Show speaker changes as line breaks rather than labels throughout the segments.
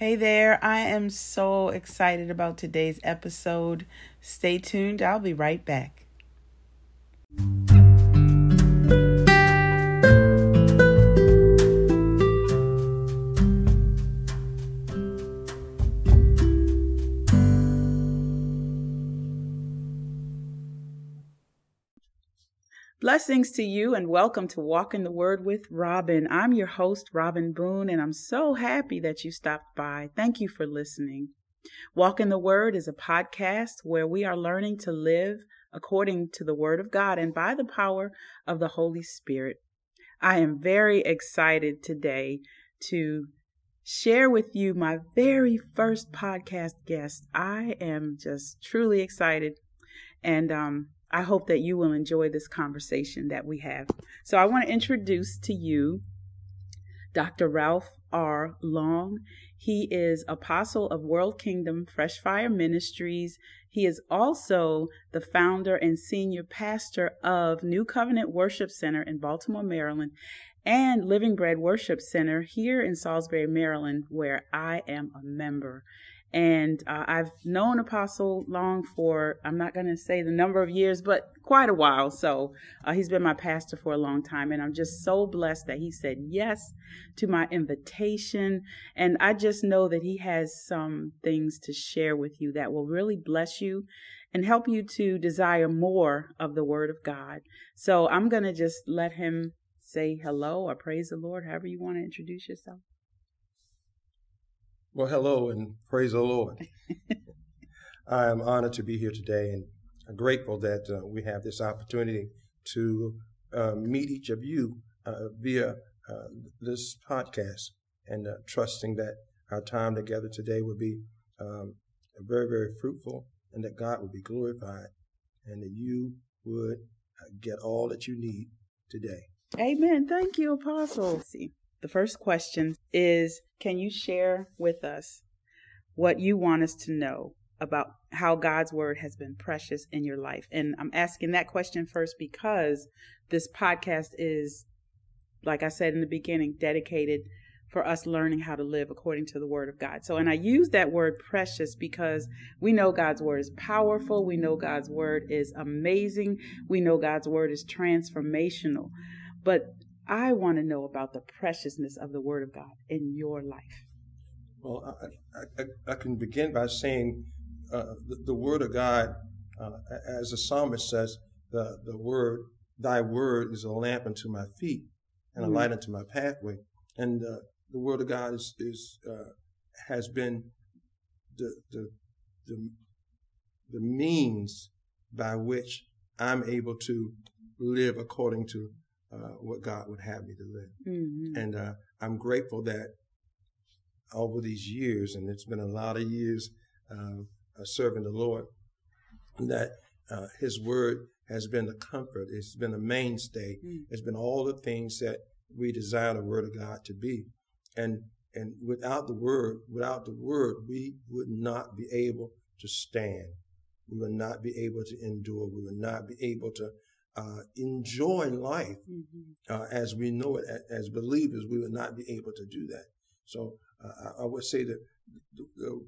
Hey there, I am so excited about today's episode. Stay tuned, I'll be right back. Blessings to you and welcome to Walk in the Word with Robin. I'm your host, Robin Boone, and I'm so happy that you stopped by. Thank you for listening. Walk in the Word is a podcast where we are learning to live according to the Word of God and by the power of the Holy Spirit. I am very excited today to share with you my very first podcast guest. I am just truly excited and um, I hope that you will enjoy this conversation that we have. So, I want to introduce to you Dr. Ralph R. Long. He is apostle of World Kingdom Fresh Fire Ministries. He is also the founder and senior pastor of New Covenant Worship Center in Baltimore, Maryland, and Living Bread Worship Center here in Salisbury, Maryland, where I am a member. And uh, I've known Apostle Long for, I'm not going to say the number of years, but quite a while. So uh, he's been my pastor for a long time. And I'm just so blessed that he said yes to my invitation. And I just know that he has some things to share with you that will really bless you and help you to desire more of the Word of God. So I'm going to just let him say hello or praise the Lord, however you want to introduce yourself.
Well, hello and praise the Lord. I am honored to be here today and grateful that uh, we have this opportunity to uh, meet each of you uh, via uh, this podcast and uh, trusting that our time together today will be um, very, very fruitful and that God will be glorified and that you would uh, get all that you need today.
Amen. Thank you, Apostle. The first question is Can you share with us what you want us to know about how God's word has been precious in your life? And I'm asking that question first because this podcast is, like I said in the beginning, dedicated for us learning how to live according to the word of God. So, and I use that word precious because we know God's word is powerful. We know God's word is amazing. We know God's word is transformational. But I want to know about the preciousness of the Word of God in your life.
Well, I, I, I can begin by saying uh, the, the, Word of God, uh, as the psalmist says, the, the Word, Thy Word is a lamp unto my feet and a mm light unto my pathway. And uh, the Word of God is, is uh, has been the, the, the, the means by which I'm able to live according to uh, what God would have me to live. Mm-hmm. And uh, I'm grateful that over these years, and it's been a lot of years uh, serving the Lord, that uh, His Word has been a comfort. It's been a mainstay. Mm-hmm. It's been all the things that we desire the Word of God to be. And and without the Word, without the Word, we would not be able to stand. We would not be able to endure. We would not be able to uh, enjoy life mm-hmm. uh, as we know it as believers, we would not be able to do that. So uh, I would say that the, the,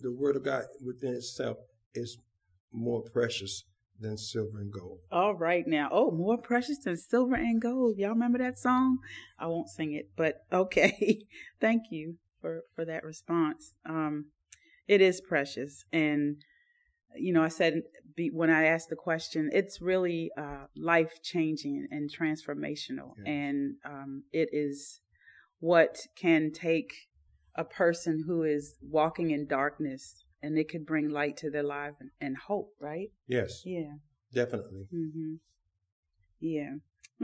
the, word of God within itself is more precious than silver and gold.
All right, now, oh, more precious than silver and gold. Y'all remember that song? I won't sing it, but okay. Thank you for for that response. Um, it is precious, and you know, I said when I asked the question, it's really uh, life changing and transformational, yeah. and um, it is what can take a person who is walking in darkness and it could bring light to their life and, and hope, right?
Yes.
Yeah.
Definitely.
Mm-hmm. Yeah.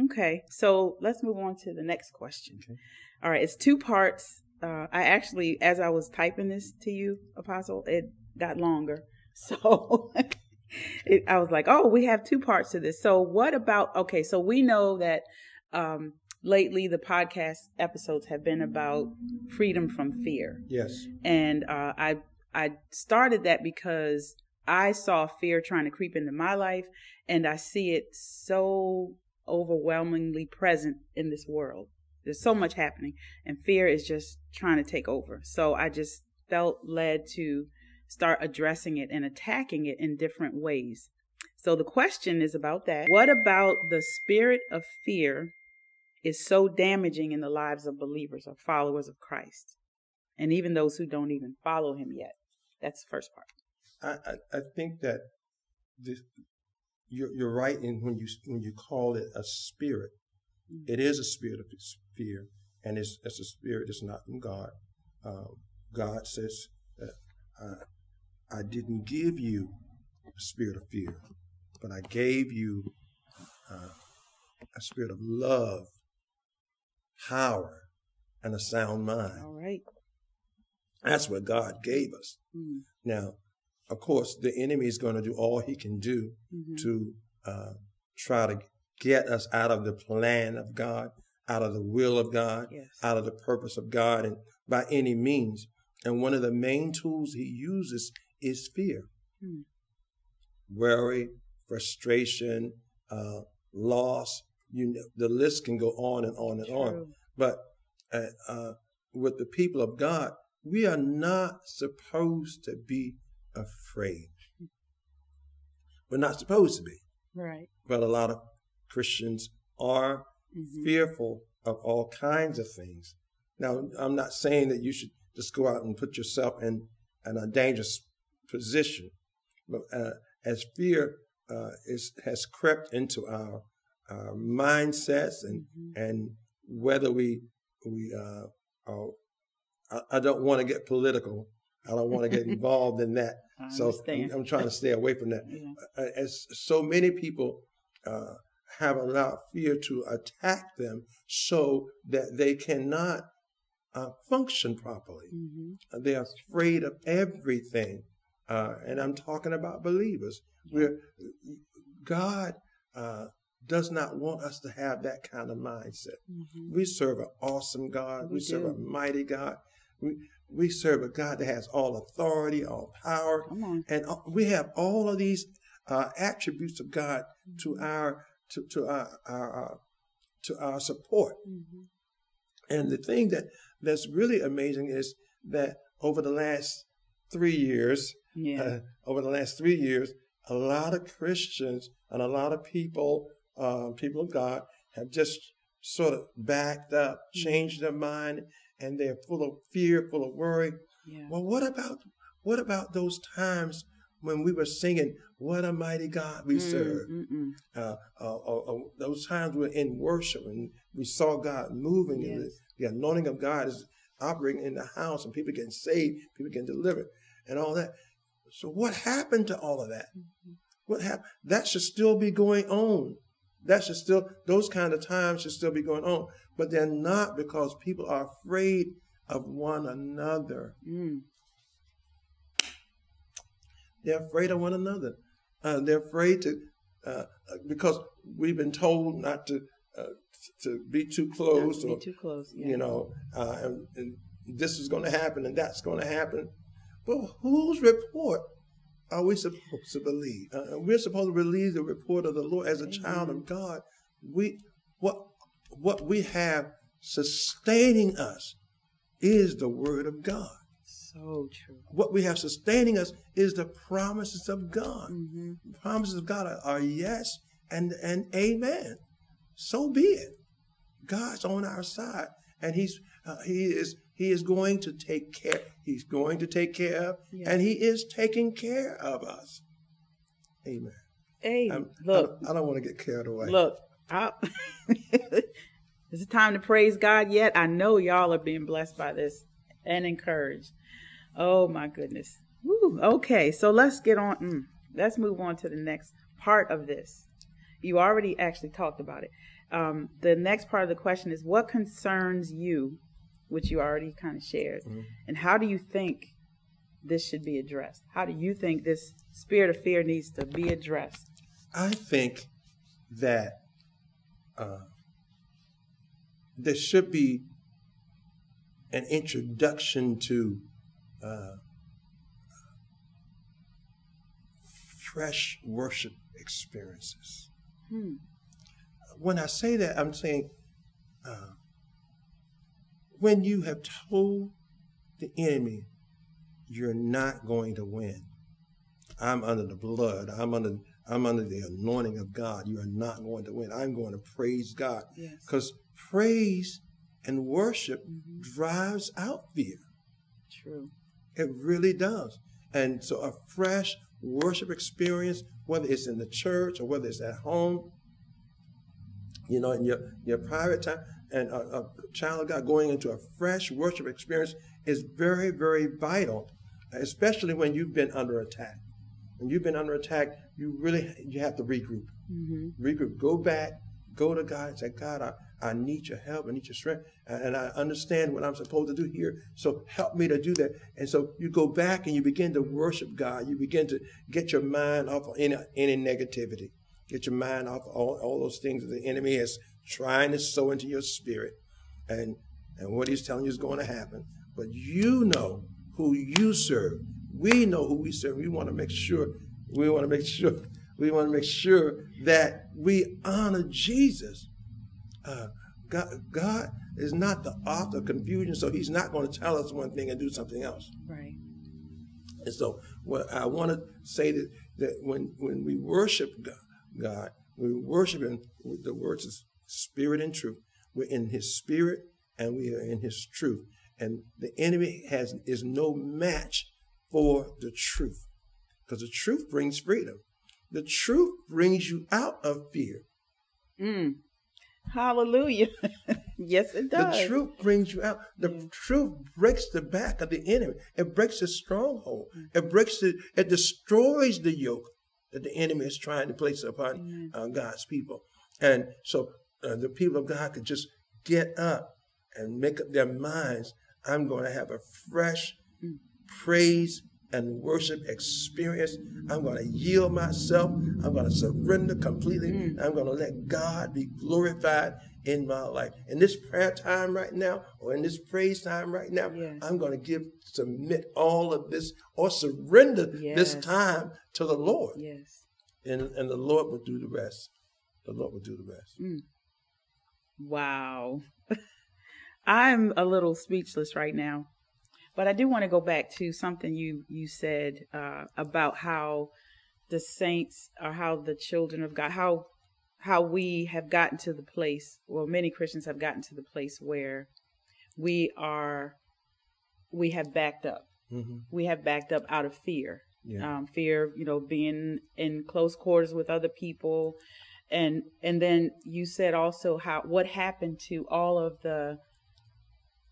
Okay. So let's move on to the next question. Okay. All right. It's two parts. Uh, I actually, as I was typing this to you, Apostle, it got longer. So it, I was like, oh, we have two parts to this. So what about, okay, so we know that um, lately the podcast episodes have been about freedom from fear.
Yes.
And uh, I, I started that because I saw fear trying to creep into my life and I see it so overwhelmingly present in this world. there's so much happening, and fear is just trying to take over. So I just felt led to start addressing it and attacking it in different ways. So the question is about that. What about the spirit of fear is so damaging in the lives of believers or followers of Christ? And even those who don't even follow him yet. That's the first part.
I, I, I think that this, you're, you're right in when you when you call it a spirit. Mm-hmm. It is a spirit of fear, and it's, it's a spirit that's not from God. Um, God says that uh, I didn't give you a spirit of fear, but I gave you uh, a spirit of love, power, and a sound mind.
All right.
That's what God gave us. Mm-hmm. Now, of course, the enemy is going to do all he can do mm-hmm. to uh, try to get us out of the plan of God, out of the will of God, yes. out of the purpose of God, and by any means. And one of the main tools he uses is fear, mm. worry, frustration, uh, loss. You know, the list can go on and on and True. on. But uh, uh, with the people of God, we are not supposed to be afraid. We're not supposed to be.
Right.
But a lot of Christians are mm-hmm. fearful of all kinds of things. Now, I'm not saying that you should just go out and put yourself in, in a dangerous position, but uh, as fear uh, is, has crept into our, our mindsets and mm-hmm. and whether we we uh, are, I, I don't want to get political, I don't want to get involved in that. so I'm, I'm, trying to stay away from that. Yeah. Uh, as so many people uh, have allowed fear to attack them so that they cannot uh, function properly. Mm-hmm. They're afraid of everything. Uh, and I'm talking about believers. Where God uh, does not want us to have that kind of mindset. Mm-hmm. We serve an awesome God. We, we serve a mighty God. We, we serve a God that has all authority, all power, and we have all of these uh, attributes of God to mm-hmm. our to, to our, our uh, to our support. Mm-hmm. And the thing that that's really amazing is that over the last three years, yeah. uh, over the last three years, a lot of Christians and a lot of people, uh, people of God, have just sort of backed up, mm-hmm. changed their mind, and they're full of fear, full of worry. Yeah. Well, what about what about those times when we were singing "What a Mighty God We mm, Serve"? Uh, uh, uh, those times we are in worship and we saw God moving, yes. and the, the, anointing of God is operating in the house, and people getting saved, people getting delivered, and all that. So, what happened to all of that? Mm-hmm. What happened? That should still be going on. That should still, those kind of times should still be going on but they're not because people are afraid of one another. Mm. They're afraid of one another. Uh, they're afraid to, uh, because we've been told not to uh, to be too close,
or, too close.
Yeah. You know, uh, and, and, this is going to happen and that's going to happen. But whose report are we supposed to believe? Uh, we're supposed to believe the report of the Lord as a Amen. child of God. We what what we have sustaining us is the Word of God.
So true.
What we have sustaining us is the promises of God. Mm-hmm. The promises of God are, are, yes and, and amen. So be it. God's on our side, and He's uh, He is He is going to take care. He's going to take care of, yes. and He is taking care of us. Amen.
Hey, I'm, look,
I, I don't want to get carried away.
Look, Is it time to praise God yet? I know y'all are being blessed by this and encouraged. Oh my goodness. Woo. Okay, so let's get on. Mm, let's move on to the next part of this. You already actually talked about it. Um, the next part of the question is what concerns you, which you already kind of shared, mm-hmm. and how do you think this should be addressed? How do you think this spirit of fear needs to be addressed?
I think that uh, there should be an introduction to uh, fresh worship experiences. Hmm. When I say that, I'm saying uh, when you have told the enemy you're not going to win. I'm under the blood. I'm under I'm under the anointing of God. You are not going to win. I'm going to praise God. Because yes. praise and worship mm-hmm. drives out fear.
True.
It really does. And so a fresh worship experience, whether it's in the church or whether it's at home, you know, in your, your private time, and a, a child of God going into a fresh worship experience is very, very vital, especially when you've been under attack. When you've been under attack, you really you have to regroup. Mm-hmm. Regroup. Go back. Go to God and say, God, I, I need your help. I need your strength. And I understand what I'm supposed to do here. So help me to do that. And so you go back and you begin to worship God. You begin to get your mind off of any, any negativity. Get your mind off all, all those things that the enemy is trying to sow into your spirit. And, and what he's telling you is going to happen. But you know who you serve. We know who we serve. We want to make sure, we want to make sure, we want to make sure that we honor Jesus. Uh, God, God is not the author of confusion, so he's not going to tell us one thing and do something else.
Right.
And so what I want to say that, that when, when we worship God, God, we worship him, with the words is spirit and truth. We're in his spirit and we are in his truth. And the enemy has is no match for the truth. Because the truth brings freedom. The truth brings you out of fear.
Mm. Hallelujah. yes, it does.
The truth brings you out. The yeah. truth breaks the back of the enemy. It breaks the stronghold. Mm. It breaks the, it destroys the yoke that the enemy is trying to place upon uh, God's people. And so uh, the people of God could just get up and make up their minds. I'm going to have a fresh mm. praise and worship experience. I'm going to yield myself. I'm going to surrender completely. Mm. I'm going to let God be glorified in my life. In this prayer time right now, or in this praise time right now, yes. I'm going to give, submit all of this or surrender yes. this time to the Lord.
Yes.
And, and the Lord will do the rest. The Lord will do the rest. Mm.
Wow. I'm a little speechless right now. But I do want to go back to something you you said uh, about how the saints or how the children of God, how how we have gotten to the place, well, many Christians have gotten to the place where we are, we have backed up. Mm-hmm. We have backed up out of fear. Yeah. Um, fear, you know, being in close quarters with other people, and and then you said also how what happened to all of the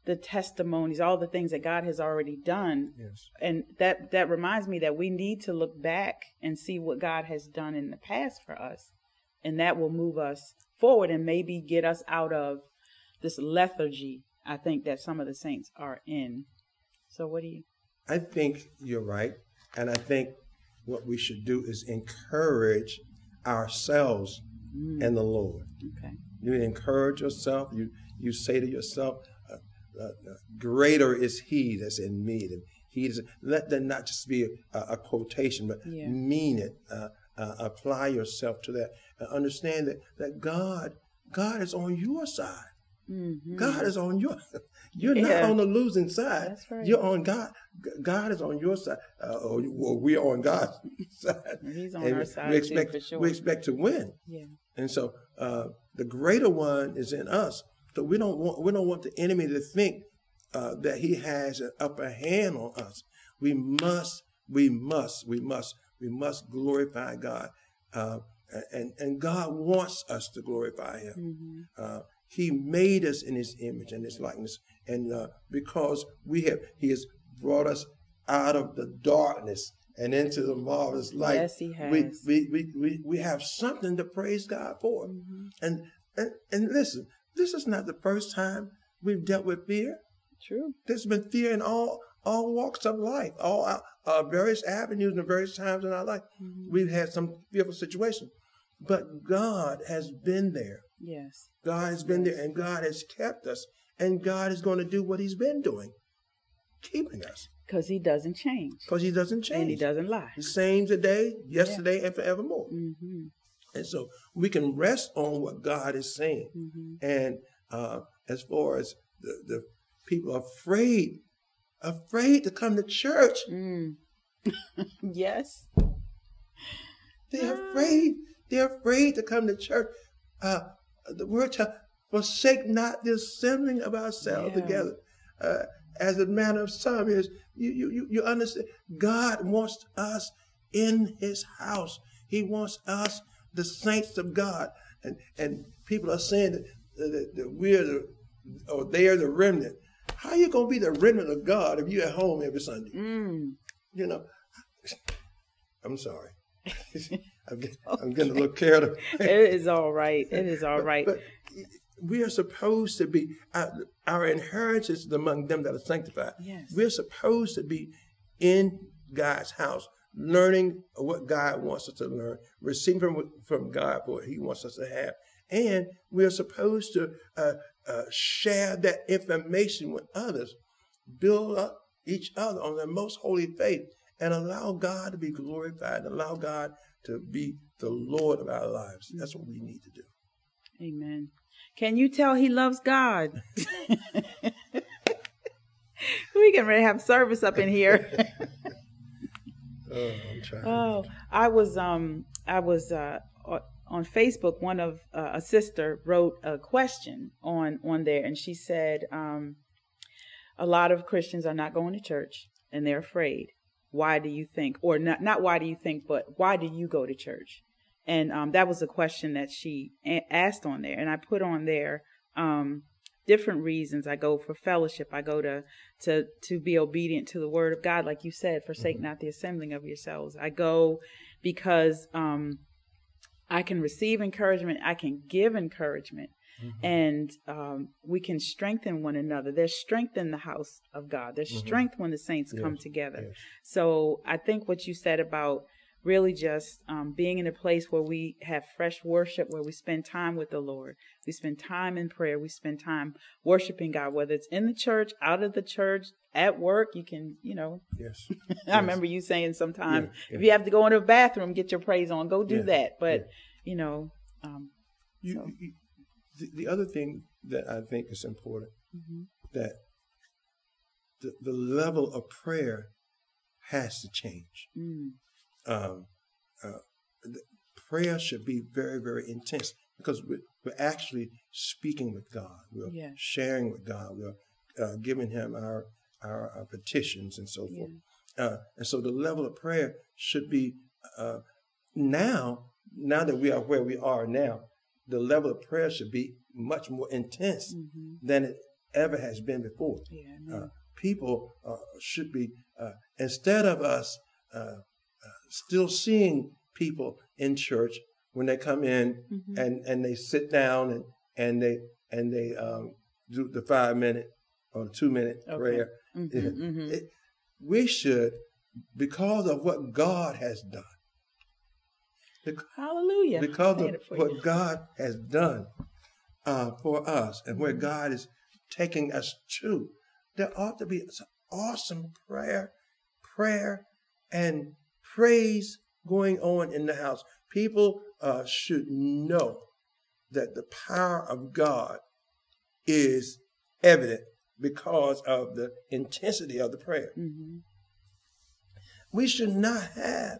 the testimonies, all the things that God has already done.
Yes.
And that that reminds me that we need to look back and see what God has done in the past for us. And that will move us forward and maybe get us out of this lethargy I think that some of the saints are in. So what do you
I think you're right. And I think what we should do is encourage ourselves mm. and the Lord.
Okay.
You encourage yourself. You you say to yourself, uh, uh, greater is he that's in me than he is. Let that not just be a, a quotation, but yeah. mean it. Uh, uh, apply yourself to that and understand that, that God, God is on your side. Mm-hmm. God is on your. You're yeah. not on the losing side. Right. You're on God. God is on your side, uh, or, or, we're on God's side.
He's on and our side
we expect,
too, sure.
We expect to win.
Yeah.
And so uh, the greater one is in us. So we don't want we don't want the enemy to think uh, that he has an upper hand on us. We must, we must, we must, we must glorify God, uh, and and God wants us to glorify Him. Mm-hmm. Uh, he made us in His image and His likeness, and uh, because we have, He has brought us out of the darkness and into the marvelous light.
Yes, He has.
We we we we, we have something to praise God for, mm-hmm. and and and listen, this is not the first time we've dealt with fear.
True.
There's been fear in all all walks of life, all uh, uh, various avenues and various times in our life. Mm-hmm. We've had some fearful situations, but God has been there.
Yes.
God has been yes. there, and God has kept us, and God is going to do what He's been doing, keeping us.
Because He doesn't change.
Because He doesn't change.
And He doesn't lie.
The same today, yesterday, yeah. and forevermore.
Mm-hmm.
And so we can rest on what God is saying. Mm-hmm. And uh, as far as the, the people are afraid, afraid to come to church.
Mm. yes.
They're afraid. They're afraid to come to church. Uh, the word tells, forsake not the assembling of ourselves
Yeah.
together. Uh, as a manner of some is, you, you, you- understand, God wants us in his house. He wants us, the saints of God. And, and people are saying that, that, that we're the, or they're the remnant. How you going to be the remnant of God if you're at home every Sunday?
Mm.
You know, I'm sorry. I'm, getting, I'm getting a little carried away.
It is all right. It is all right.
But we are supposed to be, our, our inheritance is among them that are sanctified.
Yes.
We're supposed to be in God's house, learning what God wants us to learn, receiving from, from God what He wants us to have. And we're supposed to uh, uh, share that information with others, build up each other on their most holy faith, and allow God to be glorified, and allow God to be the Lord of our lives. That's what we need to do.
Amen. Can you tell he loves God? we can ready to have service up in here.
Oh, I'm trying.
oh, I was um I was uh on Facebook. One of uh, a sister wrote a question on on there, and she said um a lot of Christians are not going to church and they're afraid. Why do you think, or not not why do you think, but why do you go to church? And um, that was a question that she a- asked on there, and I put on there um, different reasons. I go for fellowship. I go to to to be obedient to the word of God, like you said. Forsake not the assembling of yourselves. I go because um, I can receive encouragement. I can give encouragement, and um, we can strengthen one another. There's strength in the house of God. There's strength when the saints come together.
yes.
So I think what you said about really just um, being in a place where we have fresh worship, where we spend time with the Lord, we spend time in prayer, we spend time worshiping God, whether it's in the church, out of the church, at work. You can, you know,
Yes.
I remember you saying sometime
Yeah,
if you have to go into the bathroom, get your praise on, go do
Yeah,
that. But
yeah.
you know, um,
You,
So-
you, the, the other thing that I think is important
mhm.
that the, the level of prayer has to change.
Mm,
Um, uh, the prayer should be very, very intense because we're, we're actually speaking with God. We're
Yes.
sharing with God. We're uh, giving Him our, our our petitions and so forth. Uh, and so the level of prayer should be uh, now. Now that we are where we are now, the level of prayer should be much more intense
mhm.
than it ever has been before.
yeah,
Uh, people uh, should be uh, instead of us uh, uh, still seeing people in church when they come in
Mhm.
and and they sit down and and they and they um, do the five minute or two minute
Okay.
prayer.
Mhm,
It-
mhm.
it- we should, because of what God has done, bec-
Hallelujah.
because of what
you.
God has done uh, for us and where God is taking us to, there ought to be some awesome prayer, prayer and praise going on in the house. People uh, should know that the power of God is evident because of the intensity of the prayer
Mhm.
we should not have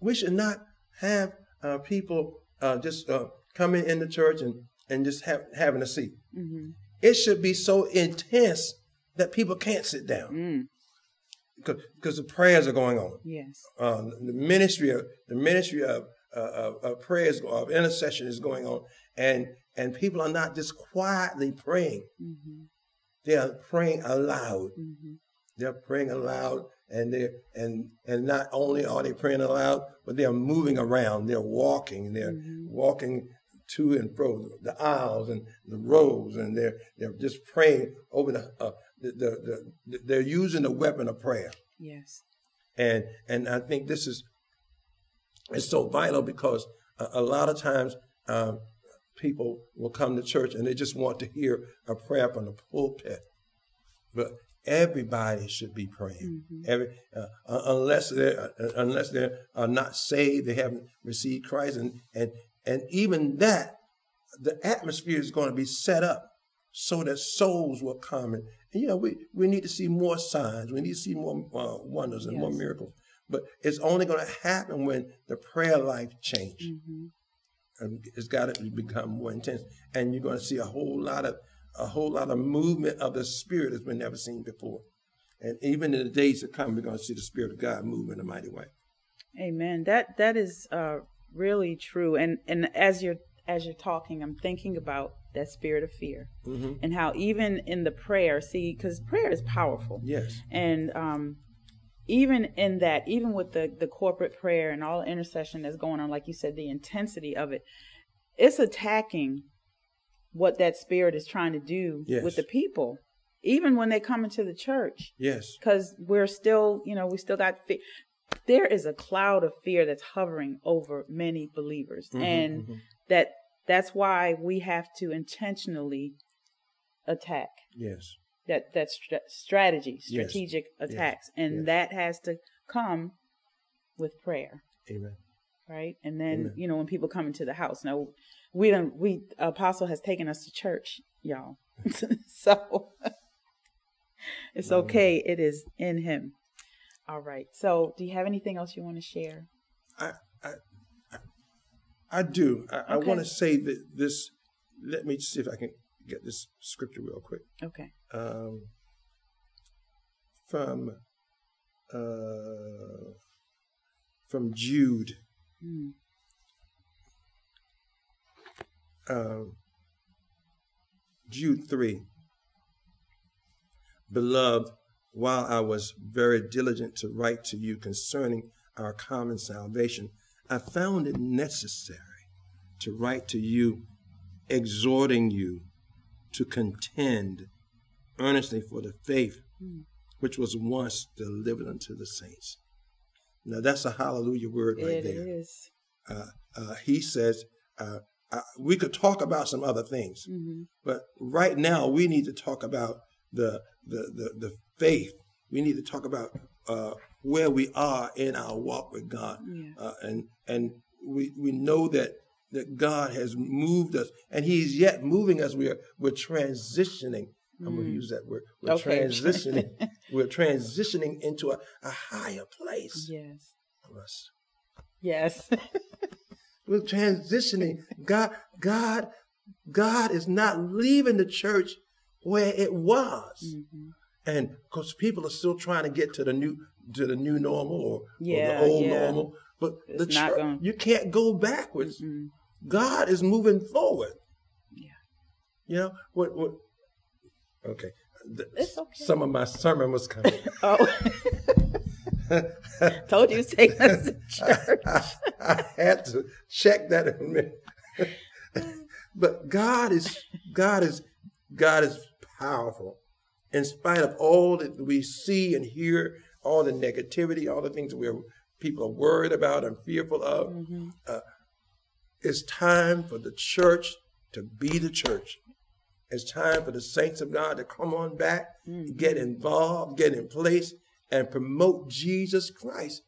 we should not have uh, people uh, just uh, coming in the church and, and just have, having a seat.
Mhm.
It should be so intense that people can't sit down
Mm,
because, the prayers are going on.
yes.
Uh, the ministry of the ministry of, uh, of, of prayers of intercession is going on, and and people are not just quietly praying;
Mhm.
They are praying aloud.
Mhm.
They're praying aloud, and they and and not only are they praying aloud, but they are moving around. They're walking. They're
Mhm.
walking to and fro the aisles and the rows, and they're they're just praying over the uh, the, the, the they're using the weapon of prayer.
Yes.
And and I think this is it's so vital because a, a lot of times um, people will come to church and they just want to hear a prayer from the pulpit, but everybody should be praying.
Mhm.
Every uh, unless they are unless they are not saved, they haven't received Christ, and and and even that, the atmosphere is going to be set up so that souls will come. And, and, you know, we, we need to see more signs. We need to see more uh, wonders and yes. more miracles. But it's only going to happen when the prayer life changes. Mm-hmm. And it's got to become more intense. And you're going to see a whole lot of a whole lot of movement of the Spirit as we've never seen before. And even in the days to come, we're going to see the Spirit of God move in a mighty way.
Amen. That that is uh, really true. And and as you're as you're talking, I'm thinking about that spirit of fear mm-hmm. and how even in the prayer, see, because prayer is powerful.
Yes.
And um, even in that, even with the the corporate prayer and all the intercession that's going on, like you said, the intensity of it, it's attacking what that spirit is trying to do yes. with the people even when they come into the church.
Yes.
Because we're still, you know, we still got fear. There is a cloud of fear that's hovering over many believers. Mm-hmm, and mm-hmm. that that's why we have to intentionally attack.
Yes.
That that's strategy, strategic yes. attacks. Yes. And yes. that has to come with prayer.
Amen.
Right? And then, Amen. you know, when people come into the house. Now we don't we apostle has taken us to church, y'all. so it's okay. It is in him. All right. So, do you have anything else you want to share?
I I, I do. I, okay. I want to say that this. Let me see if I can get this scripture real quick.
Okay.
Um, from uh, from Jude. Mm. Um, Jude 3. Beloved, while I was very diligent to write to you concerning our common salvation, I found it necessary to write to you, exhorting you to contend earnestly for the faith which was once delivered unto the saints. Now that's a hallelujah word right
it
there.
It is.
Uh, uh, he says, uh, uh, we could talk about some other things, mm-hmm. but right now we need to talk about the the the, the faith. We need to talk about uh, where we are in our walk with God, yeah. uh, and and we we know that that God has moved us, and He's yet moving us. We are we're transitioning. Mm. I'm going to use that word. We're okay. transitioning. we're transitioning into a, a higher place.
Yes.
Us.
Yes.
we're transitioning. God, God, God is not leaving the church where it was. Mm-hmm. And because people are still trying to get to the new to the new normal or,
yeah,
or the old
yeah.
normal. But
it's
the church,
going...
you can't go backwards. Mm-hmm. God is moving forward.
Yeah.
You know, what what okay.
It's okay.
Some of my sermon was coming.
oh. Told you to take us to church.
I, I, had to check that in a minute. but God is God is God is powerful. In spite of all that we see and hear, all the negativity, all the things that we're people are worried about and fearful of, mm-hmm. uh, it's time for the church to be the church. It's time for the saints of God to come on back, mm-hmm. get involved, get in place, and promote Jesus Christ.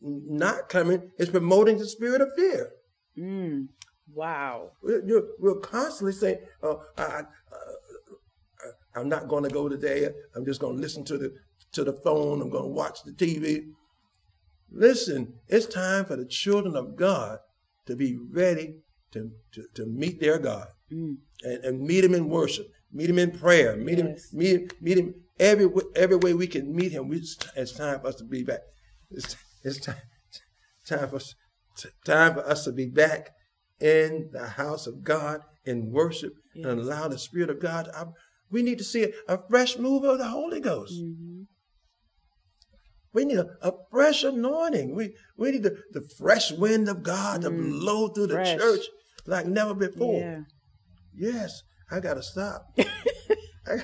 Not coming is promoting the spirit of fear.
Mm. Wow.
We're, we're constantly saying, oh, I, uh, I'm not going to go today. I'm just going to listen to the to the phone. I'm going to watch the TV. Listen, it's time for the children of God to be ready to, to, to meet their God mm. and, and meet him in worship, meet him in prayer, meet yes. him, meet, meet him every every way we can meet him. We, it's time for us to be back. It's, it's time, time for us, time for us to be back in the house of God in worship yes. and allow the Spirit of God. To, we need to see a, a fresh move of the Holy Ghost. Mm-hmm. We need a, a, fresh anointing. We we need the, the fresh wind of God to mm, blow through the church like never before.
Yeah.
Yes, I gotta stop. I,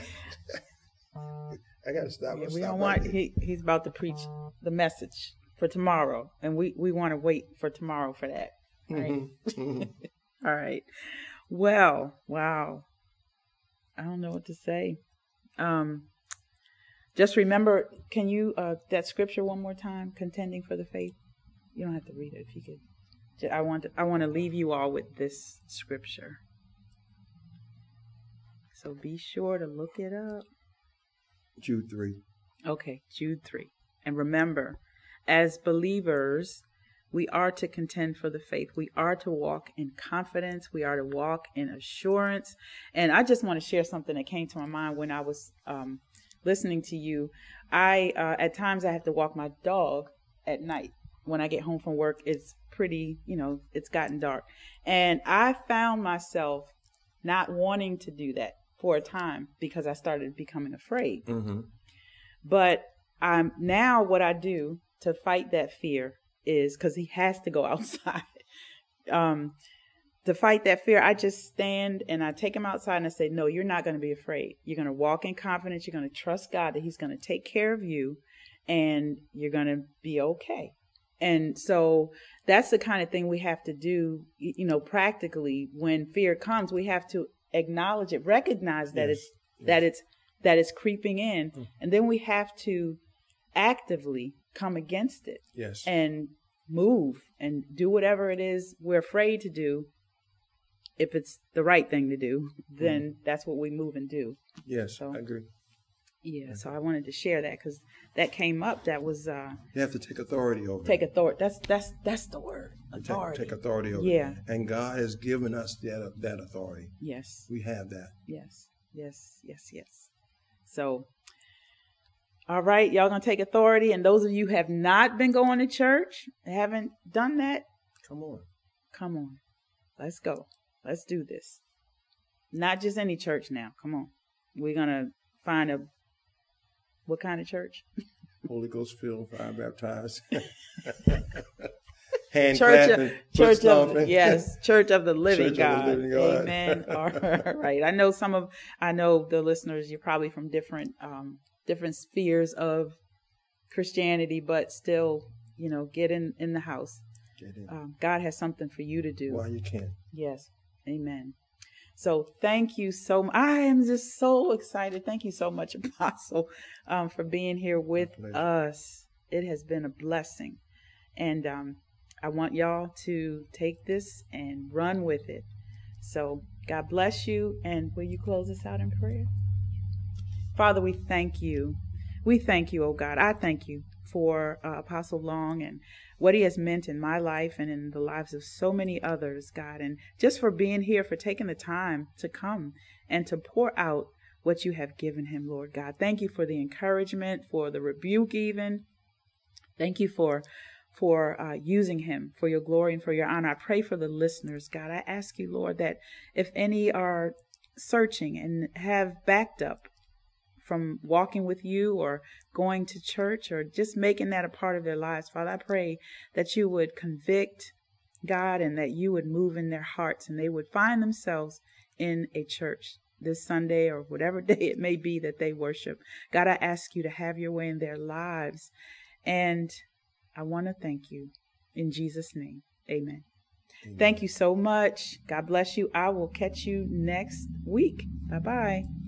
I gotta stop.
Yeah,
we
don't want. He, he's about to preach the message for tomorrow, and we we want to wait for tomorrow for that. Right. Mm-hmm. Mm-hmm. All right. Well, wow. I don't know what to say. Um, just remember, can you uh, that scripture one more time? Contending for the faith. You don't have to read it if you could. I want to, I want to leave you all with this scripture. So be sure to look it up.
Jude 3.
Okay, Jude 3. And remember, as believers, we are to contend for the faith. We are to walk in confidence. We are to walk in assurance. And I just want to share something that came to my mind when I was um, listening to you. I, uh, at times, I have to walk my dog at night. When I get home from work, it's pretty, you know, it's gotten dark. And I found myself not wanting to do that for a time because I started becoming afraid.
Mm-hmm.
But um, now what I do to fight that fear is because he has to go outside. um, to fight that fear, I just stand and I take him outside and I say, No, you're not going to be afraid. You're going to walk in confidence. You're going to trust God that He's going to take care of you and you're going to be okay. And so that's the kind of thing we have to do, you know, practically when fear comes, we have to acknowledge it, recognize that
Yes,
it's
yes.
that it's that it's creeping in,
Mm.
and then we have to actively come against it
Yes.
and move and do whatever it is we're afraid to do. If it's the right thing to do, then that's what we move and do.
yes,
so-
I agree.
Yeah. So I wanted to share that because that came up. That was uh,
You have to take authority over
take authority. That's that's that's the word.
Take-
Authority.
Take, authority over
Yeah.
it. And God has given us that, that authority.
Yes.
We have that.
Yes. Yes. Yes. Yes. So. All right, y'all gonna take authority, and those of you who have not been going to church, haven't done that,
Come on.
Come on. Let's go. Let's do this. Not just any church now. Come on. We're going to find a what kind of church?
Holy Ghost filled, fire baptized. Hand
Church of, church of yes, Church of the Living
Church of the
God.
Living God.
Amen. All right. I know some of I know the listeners you're probably from different um different spheres of Christianity, but still, you know, get in in the house.
Get in.
Um, God has something for you to do.
While you can.
Yes. Amen. So thank you so much. I am just so excited. Thank you so much, Apostle, um, for being here with us. It has been a blessing. And um, I want y'all to take this and run with it. So God bless you. And will you close us out in prayer? Father, we thank you. We thank you, oh God. I thank you for uh, Apostle Long and what he has meant in my life and in the lives of so many others, God, and just for being here, for taking the time to come and to pour out what you have given him, Lord God. Thank you for the encouragement, for the rebuke, even. Thank you for for uh, using him for your glory and for your honor. I pray for the listeners, God. I ask you, Lord, that if any are searching and have backed up from walking with you or going to church or just making that a part of their lives, Father, I pray that you would convict God and that you would move in their hearts and they would find themselves in a church this Sunday or whatever day it may be that they worship. God, I ask you to have your way in their lives. And I want to thank you in Jesus' name. Amen.
Amen.
Thank you so much. God bless you. I will catch you next week. Bye bye.